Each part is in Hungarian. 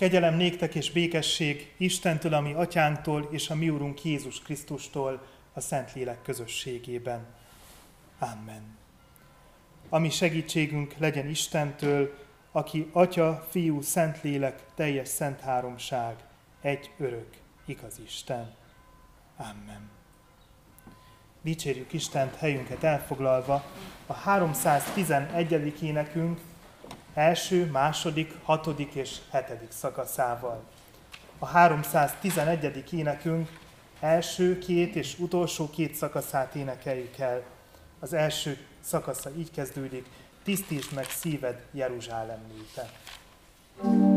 Kegyelem néktek és békesség Istentől, ami atyánktól és a mi úrunk Jézus Krisztustól a Szentlélek közösségében. Amen. Ami segítségünk legyen Istentől, aki Atya, Fiú, Szentlélek, teljes szent háromság, egy örök, igaz Isten. Amen. Dicsérjük Istent helyünket elfoglalva a 311. énekünk első, második, hatodik és hetedik szakaszával. A 311. énekünk első két és utolsó két szakaszát énekeljük el. Az első szakasza így kezdődik, tisztítsd meg szíved Jeruzsálem népe. thank you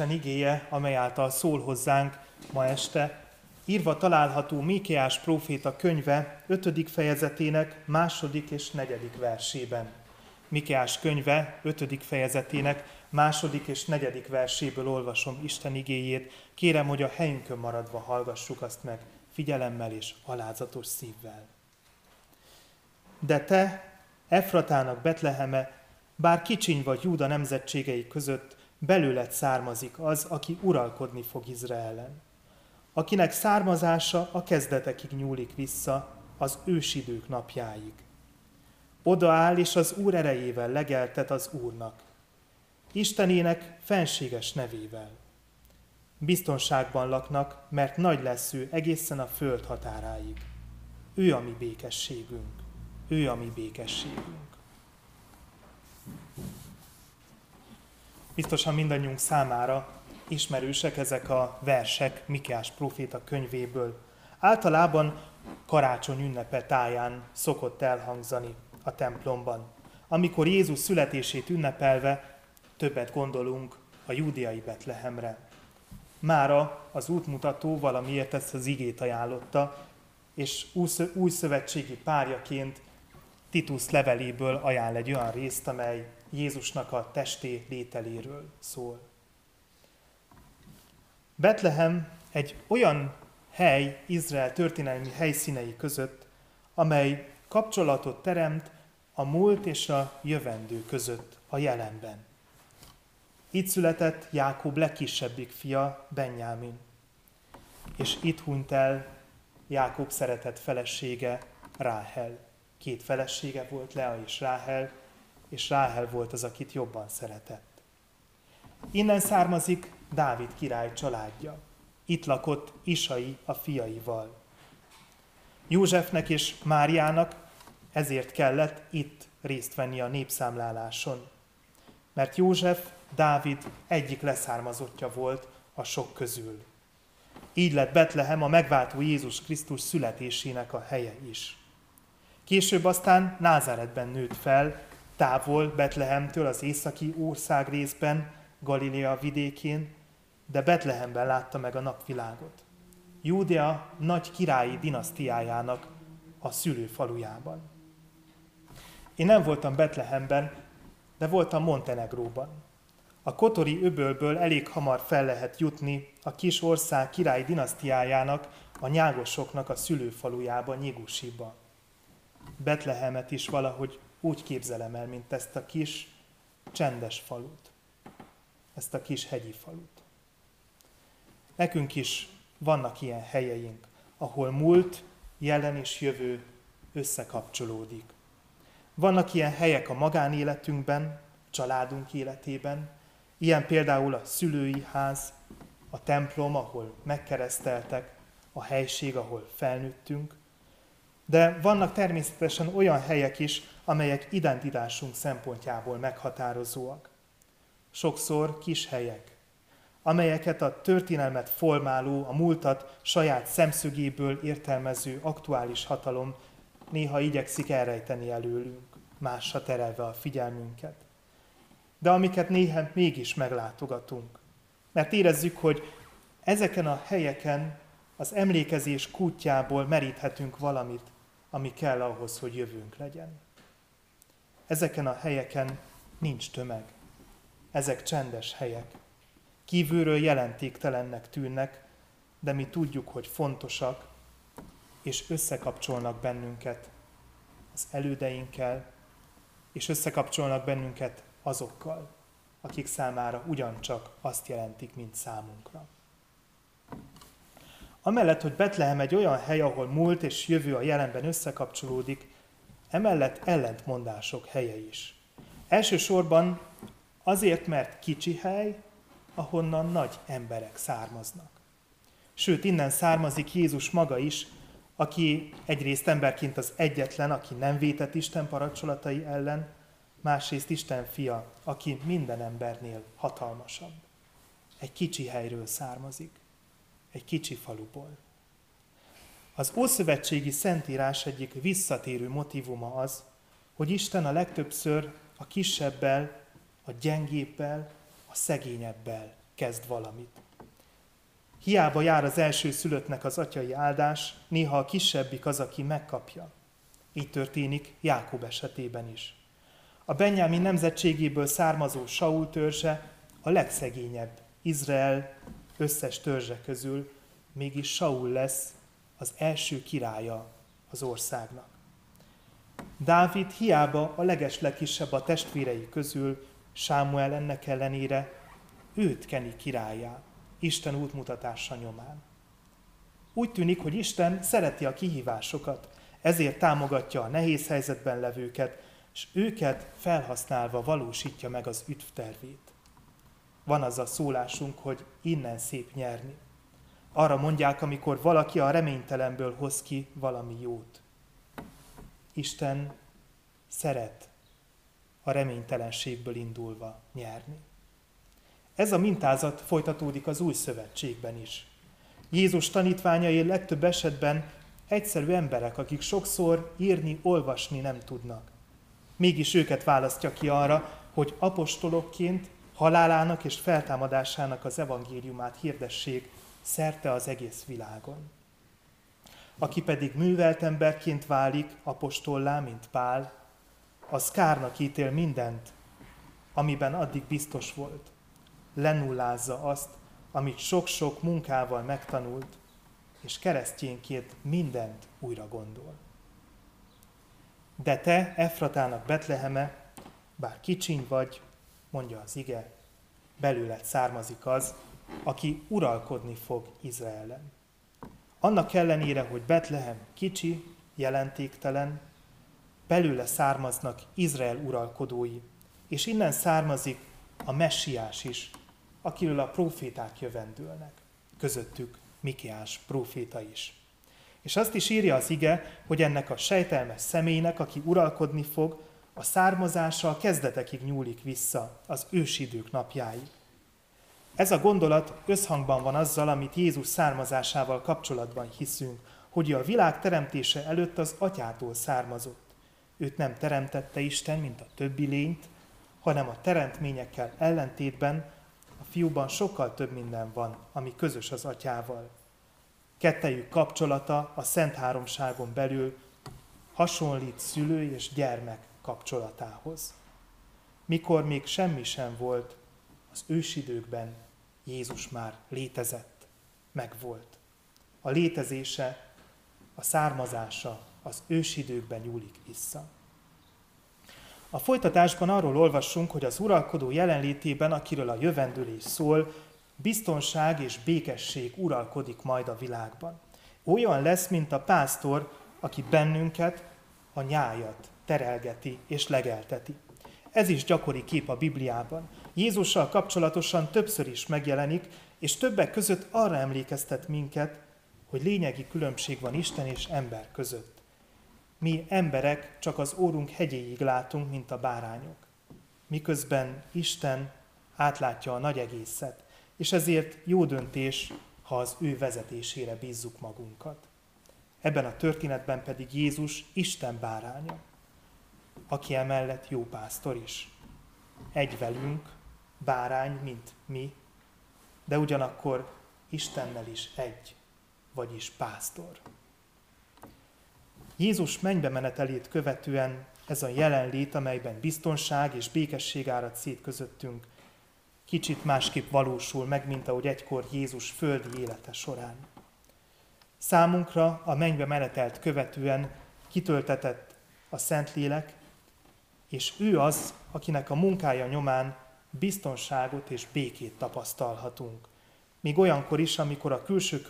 Isten igéje, amely által szól hozzánk ma este, írva található Mikéás próféta könyve 5. fejezetének második és negyedik versében. Mikéás könyve 5. fejezetének második és negyedik verséből olvasom Isten igéjét. Kérem, hogy a helyünkön maradva hallgassuk azt meg figyelemmel és alázatos szívvel. De te, Efratának Betleheme, bár kicsiny vagy Júda nemzetségei között, belőled származik az, aki uralkodni fog Izraelen. Akinek származása a kezdetekig nyúlik vissza, az ősidők napjáig. Odaáll és az Úr erejével legeltet az Úrnak. Istenének fenséges nevével. Biztonságban laknak, mert nagy lesz ő egészen a föld határáig. Ő a mi békességünk. Ő a mi békességünk. Biztosan mindannyiunk számára ismerősek ezek a versek Mikás proféta könyvéből. Általában karácsony ünnepe táján szokott elhangzani a templomban. Amikor Jézus születését ünnepelve többet gondolunk a júdiai Betlehemre. Mára az útmutató valamiért ezt az igét ajánlotta, és új szövetségi párjaként Titus leveléből ajánl egy olyan részt, amely Jézusnak a testé lételéről szól. Betlehem egy olyan hely Izrael történelmi helyszínei között, amely kapcsolatot teremt a múlt és a jövendő között a jelenben. Itt született Jákob legkisebbik fia, Benjámin. És itt hunyt el Jákob szeretett felesége, Ráhel. Két felesége volt, Lea és Ráhel, és Ráhel volt az, akit jobban szeretett. Innen származik Dávid király családja. Itt lakott Isai a fiaival. Józsefnek és Máriának ezért kellett itt részt venni a népszámláláson. Mert József Dávid egyik leszármazottja volt a sok közül. Így lett Betlehem a megváltó Jézus Krisztus születésének a helye is. Később aztán Názáretben nőtt fel, távol Betlehemtől az északi ország részben, Galilea vidékén, de Betlehemben látta meg a napvilágot. Júdea nagy királyi dinasztiájának a szülőfalujában. Én nem voltam Betlehemben, de voltam Montenegróban. A Kotori öbölből elég hamar fel lehet jutni a kis ország király dinasztiájának, a nyágosoknak a szülőfalujába, Nyigusiba. Betlehemet is valahogy úgy képzelem el, mint ezt a kis, csendes falut. Ezt a kis hegyi falut. Nekünk is vannak ilyen helyeink, ahol múlt, jelen és jövő összekapcsolódik. Vannak ilyen helyek a magánéletünkben, családunk életében, ilyen például a szülői ház, a templom, ahol megkereszteltek, a helység, ahol felnőttünk, de vannak természetesen olyan helyek is, amelyek identitásunk szempontjából meghatározóak. Sokszor kis helyek, amelyeket a történelmet formáló, a múltat saját szemszögéből értelmező aktuális hatalom néha igyekszik elrejteni előlünk, másra terelve a figyelmünket. De amiket néha mégis meglátogatunk, mert érezzük, hogy ezeken a helyeken az emlékezés kútjából meríthetünk valamit, ami kell ahhoz, hogy jövőnk legyen. Ezeken a helyeken nincs tömeg. Ezek csendes helyek. Kívülről jelentéktelennek tűnnek, de mi tudjuk, hogy fontosak, és összekapcsolnak bennünket az elődeinkkel, és összekapcsolnak bennünket azokkal, akik számára ugyancsak azt jelentik, mint számunkra. Amellett, hogy Betlehem egy olyan hely, ahol múlt és jövő a jelenben összekapcsolódik, emellett ellentmondások helye is. Elsősorban azért, mert kicsi hely, ahonnan nagy emberek származnak. Sőt, innen származik Jézus maga is, aki egyrészt emberként az egyetlen, aki nem vétett Isten parancsolatai ellen, másrészt Isten fia, aki minden embernél hatalmasabb. Egy kicsi helyről származik, egy kicsi faluból. Az Ószövetségi Szentírás egyik visszatérő motivuma az, hogy Isten a legtöbbször a kisebbel, a gyengébbel, a szegényebbel kezd valamit. Hiába jár az első szülöttnek az atyai áldás, néha a kisebbik az, aki megkapja. Így történik Jákob esetében is. A Benyámin nemzetségéből származó Saul törzse a legszegényebb Izrael összes törzse közül, mégis Saul lesz az első királya az országnak. Dávid hiába a legeslegkisebb a testvérei közül, Sámuel ennek ellenére őt keni királyá, Isten útmutatása nyomán. Úgy tűnik, hogy Isten szereti a kihívásokat, ezért támogatja a nehéz helyzetben levőket, és őket felhasználva valósítja meg az üdvtervét. Van az a szólásunk, hogy innen szép nyerni. Arra mondják, amikor valaki a reménytelenből hoz ki valami jót. Isten szeret a reménytelenségből indulva nyerni. Ez a mintázat folytatódik az új szövetségben is. Jézus tanítványai legtöbb esetben egyszerű emberek, akik sokszor írni, olvasni nem tudnak. Mégis őket választja ki arra, hogy apostolokként halálának és feltámadásának az evangéliumát hirdessék szerte az egész világon. aki pedig művelt emberként válik apostollá, mint Pál, az kárnak ítél mindent, amiben addig biztos volt. Lenullázza azt, amit sok-sok munkával megtanult, és keresztjénként mindent újra gondol. De te, Efratának Betleheme, bár kicsiny vagy, mondja az ige, belőled származik az, aki uralkodni fog Izraelen. Annak ellenére, hogy Betlehem kicsi, jelentéktelen, belőle származnak Izrael uralkodói, és innen származik a messiás is, akiről a proféták jövendőlnek, közöttük Mikiás proféta is. És azt is írja az ige, hogy ennek a sejtelmes személynek, aki uralkodni fog, a származása a kezdetekig nyúlik vissza, az ősidők napjáig. Ez a gondolat összhangban van azzal, amit Jézus származásával kapcsolatban hiszünk, hogy a világ teremtése előtt az atyától származott. Őt nem teremtette Isten, mint a többi lényt, hanem a teremtményekkel ellentétben a fiúban sokkal több minden van, ami közös az atyával. Kettejük kapcsolata a Szent Háromságon belül hasonlít szülő és gyermek kapcsolatához. Mikor még semmi sem volt, az ősidőkben Jézus már létezett, megvolt. A létezése, a származása az ősidőkben nyúlik vissza. A folytatásban arról olvassunk, hogy az uralkodó jelenlétében, akiről a jövendőlés szól, biztonság és békesség uralkodik majd a világban. Olyan lesz, mint a pásztor, aki bennünket, a nyájat terelgeti és legelteti. Ez is gyakori kép a Bibliában. Jézussal kapcsolatosan többször is megjelenik, és többek között arra emlékeztet minket, hogy lényegi különbség van Isten és ember között. Mi emberek csak az órunk hegyéig látunk, mint a bárányok. Miközben Isten átlátja a nagy egészet, és ezért jó döntés, ha az ő vezetésére bízzuk magunkat. Ebben a történetben pedig Jézus Isten báránya, aki emellett jó pásztor is. Egy velünk, bárány, mint mi, de ugyanakkor Istennel is egy, vagyis pásztor. Jézus mennybe menetelét követően ez a jelenlét, amelyben biztonság és békesség árad szét közöttünk, kicsit másképp valósul meg, mint ahogy egykor Jézus földi élete során. Számunkra a mennybe menetelt követően kitöltetett a Szentlélek, és ő az, akinek a munkája nyomán biztonságot és békét tapasztalhatunk. Még olyankor is, amikor a külső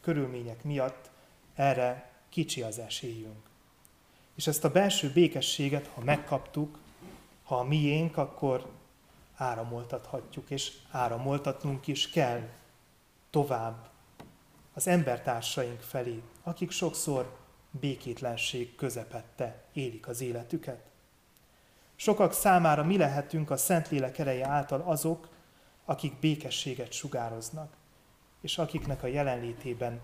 körülmények miatt erre kicsi az esélyünk. És ezt a belső békességet, ha megkaptuk, ha a miénk, akkor áramoltathatjuk, és áramoltatnunk is kell tovább az embertársaink felé, akik sokszor békétlenség közepette élik az életüket. Sokak számára mi lehetünk a Szentlélek ereje által azok, akik békességet sugároznak, és akiknek a jelenlétében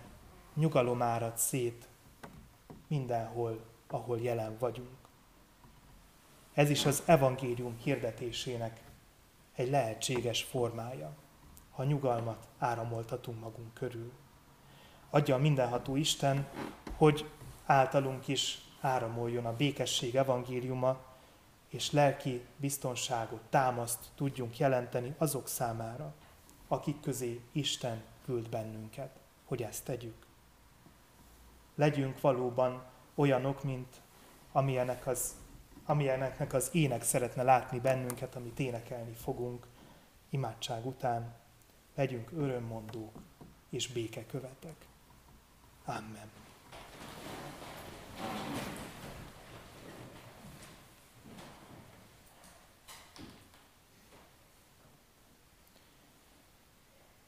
nyugalom árad szét mindenhol, ahol jelen vagyunk. Ez is az evangélium hirdetésének egy lehetséges formája, ha nyugalmat áramoltatunk magunk körül. Adja a mindenható Isten, hogy általunk is áramoljon a békesség evangéliuma, és lelki biztonságot, támaszt tudjunk jelenteni azok számára, akik közé Isten küld bennünket, hogy ezt tegyük. Legyünk valóban olyanok, mint amilyenek az, amilyeneknek az ének szeretne látni bennünket, amit énekelni fogunk imádság után. Legyünk örömmondók és békekövetek. Amen.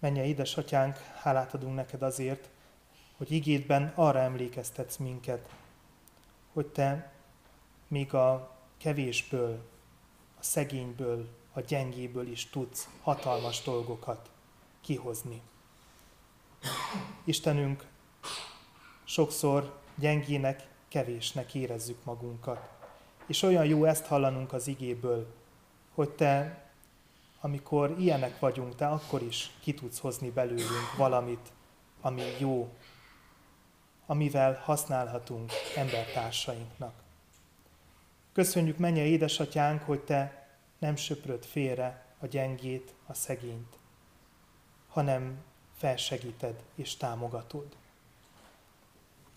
Menje, édesatyánk, hálát adunk neked azért, hogy igédben arra emlékeztetsz minket, hogy te még a kevésből, a szegényből, a gyengéből is tudsz hatalmas dolgokat kihozni. Istenünk, sokszor gyengének, kevésnek érezzük magunkat. És olyan jó ezt hallanunk az igéből, hogy te amikor ilyenek vagyunk, te akkor is ki tudsz hozni belőlünk valamit, ami jó, amivel használhatunk embertársainknak. Köszönjük, menje édesatyánk, hogy Te nem söpröd félre a gyengét, a szegényt, hanem felsegíted és támogatod.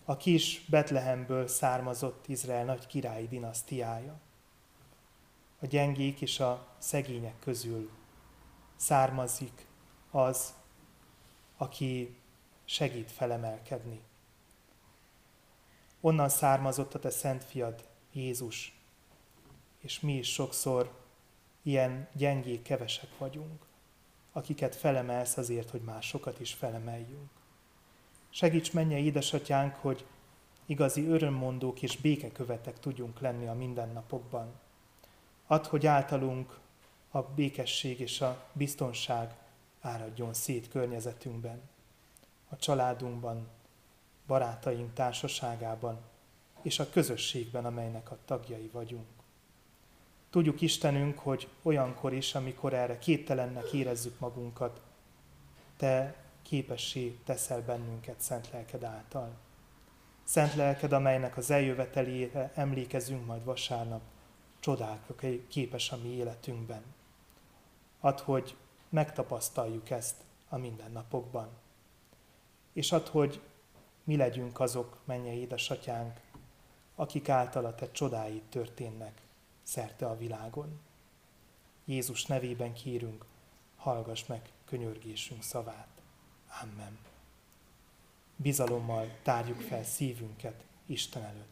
A kis Betlehemből származott Izrael nagy királyi dinasztiája. A gyengék és a szegények közül származik az, aki segít felemelkedni. Onnan származott a te szent fiad, Jézus, és mi is sokszor ilyen gyengék, kevesek vagyunk, akiket felemelsz azért, hogy másokat is felemeljünk. Segíts menje édesatyánk, hogy igazi örömmondók és békekövetek tudjunk lenni a mindennapokban. Add, hogy általunk a békesség és a biztonság áradjon szét környezetünkben, a családunkban, barátaink társaságában és a közösségben, amelynek a tagjai vagyunk. Tudjuk Istenünk, hogy olyankor is, amikor erre kéttelennek érezzük magunkat, Te képessé teszel bennünket szent lelked által. Szent lelked, amelynek az eljövetelére emlékezünk majd vasárnap, csodálkra képes a mi életünkben. Add, hogy megtapasztaljuk ezt a mindennapokban. És add, hogy mi legyünk azok, menje édesatyánk, akik által a te csodáid történnek szerte a világon. Jézus nevében kérünk, hallgass meg könyörgésünk szavát. Amen. Bizalommal tárjuk fel szívünket Isten előtt.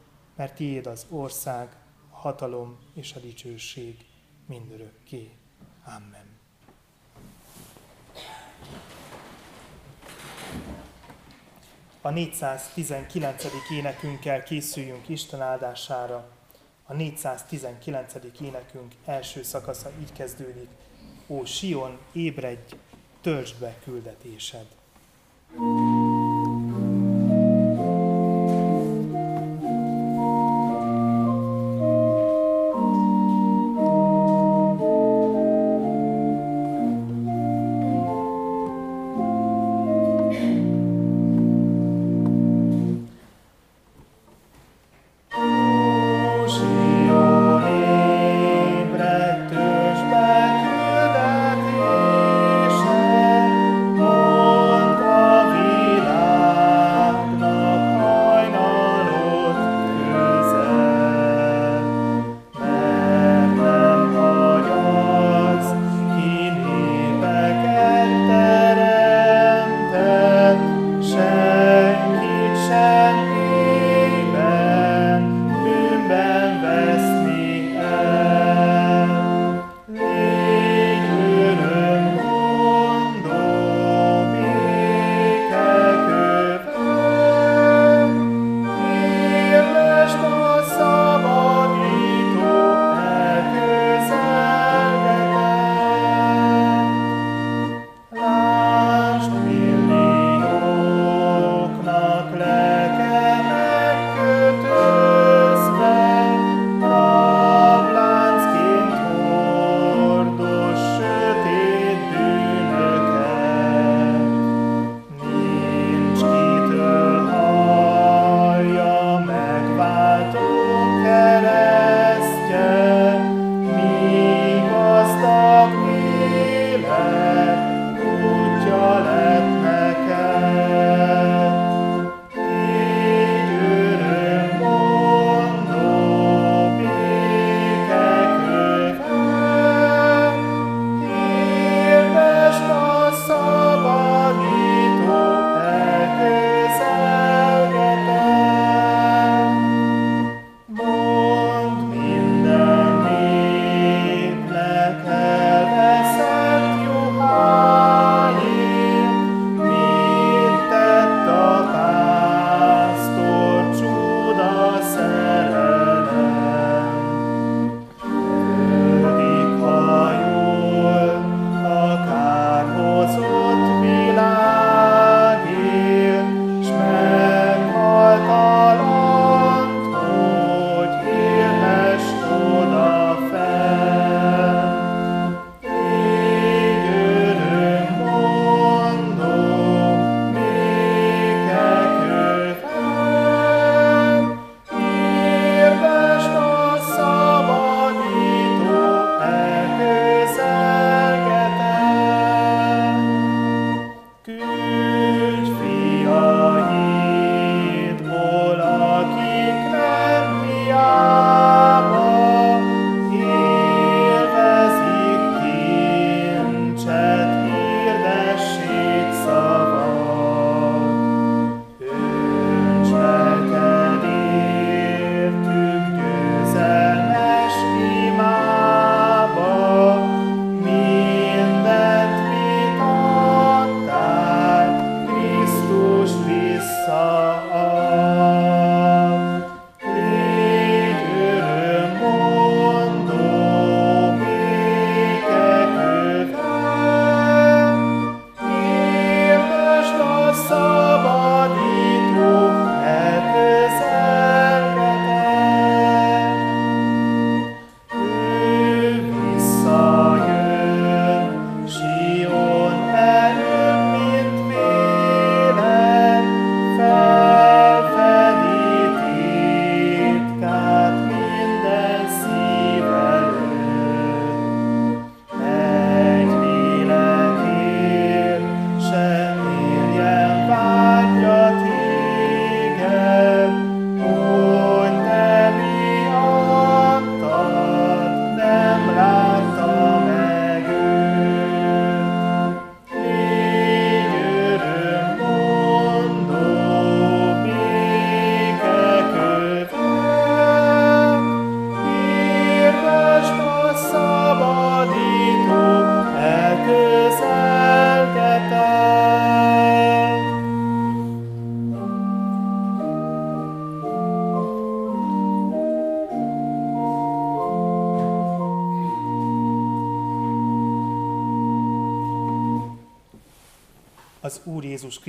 mert tiéd az ország, a hatalom és a dicsőség mindörökké. Amen. A 419. énekünkkel készüljünk Isten áldására. A 419. énekünk első szakasza így kezdődik. Ó Sion, ébredj, töltsd be küldetésed. thank you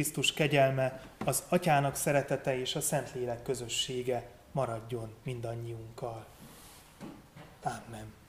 Krisztus kegyelme, az Atyának szeretete és a Szentlélek közössége maradjon mindannyiunkkal. Amen.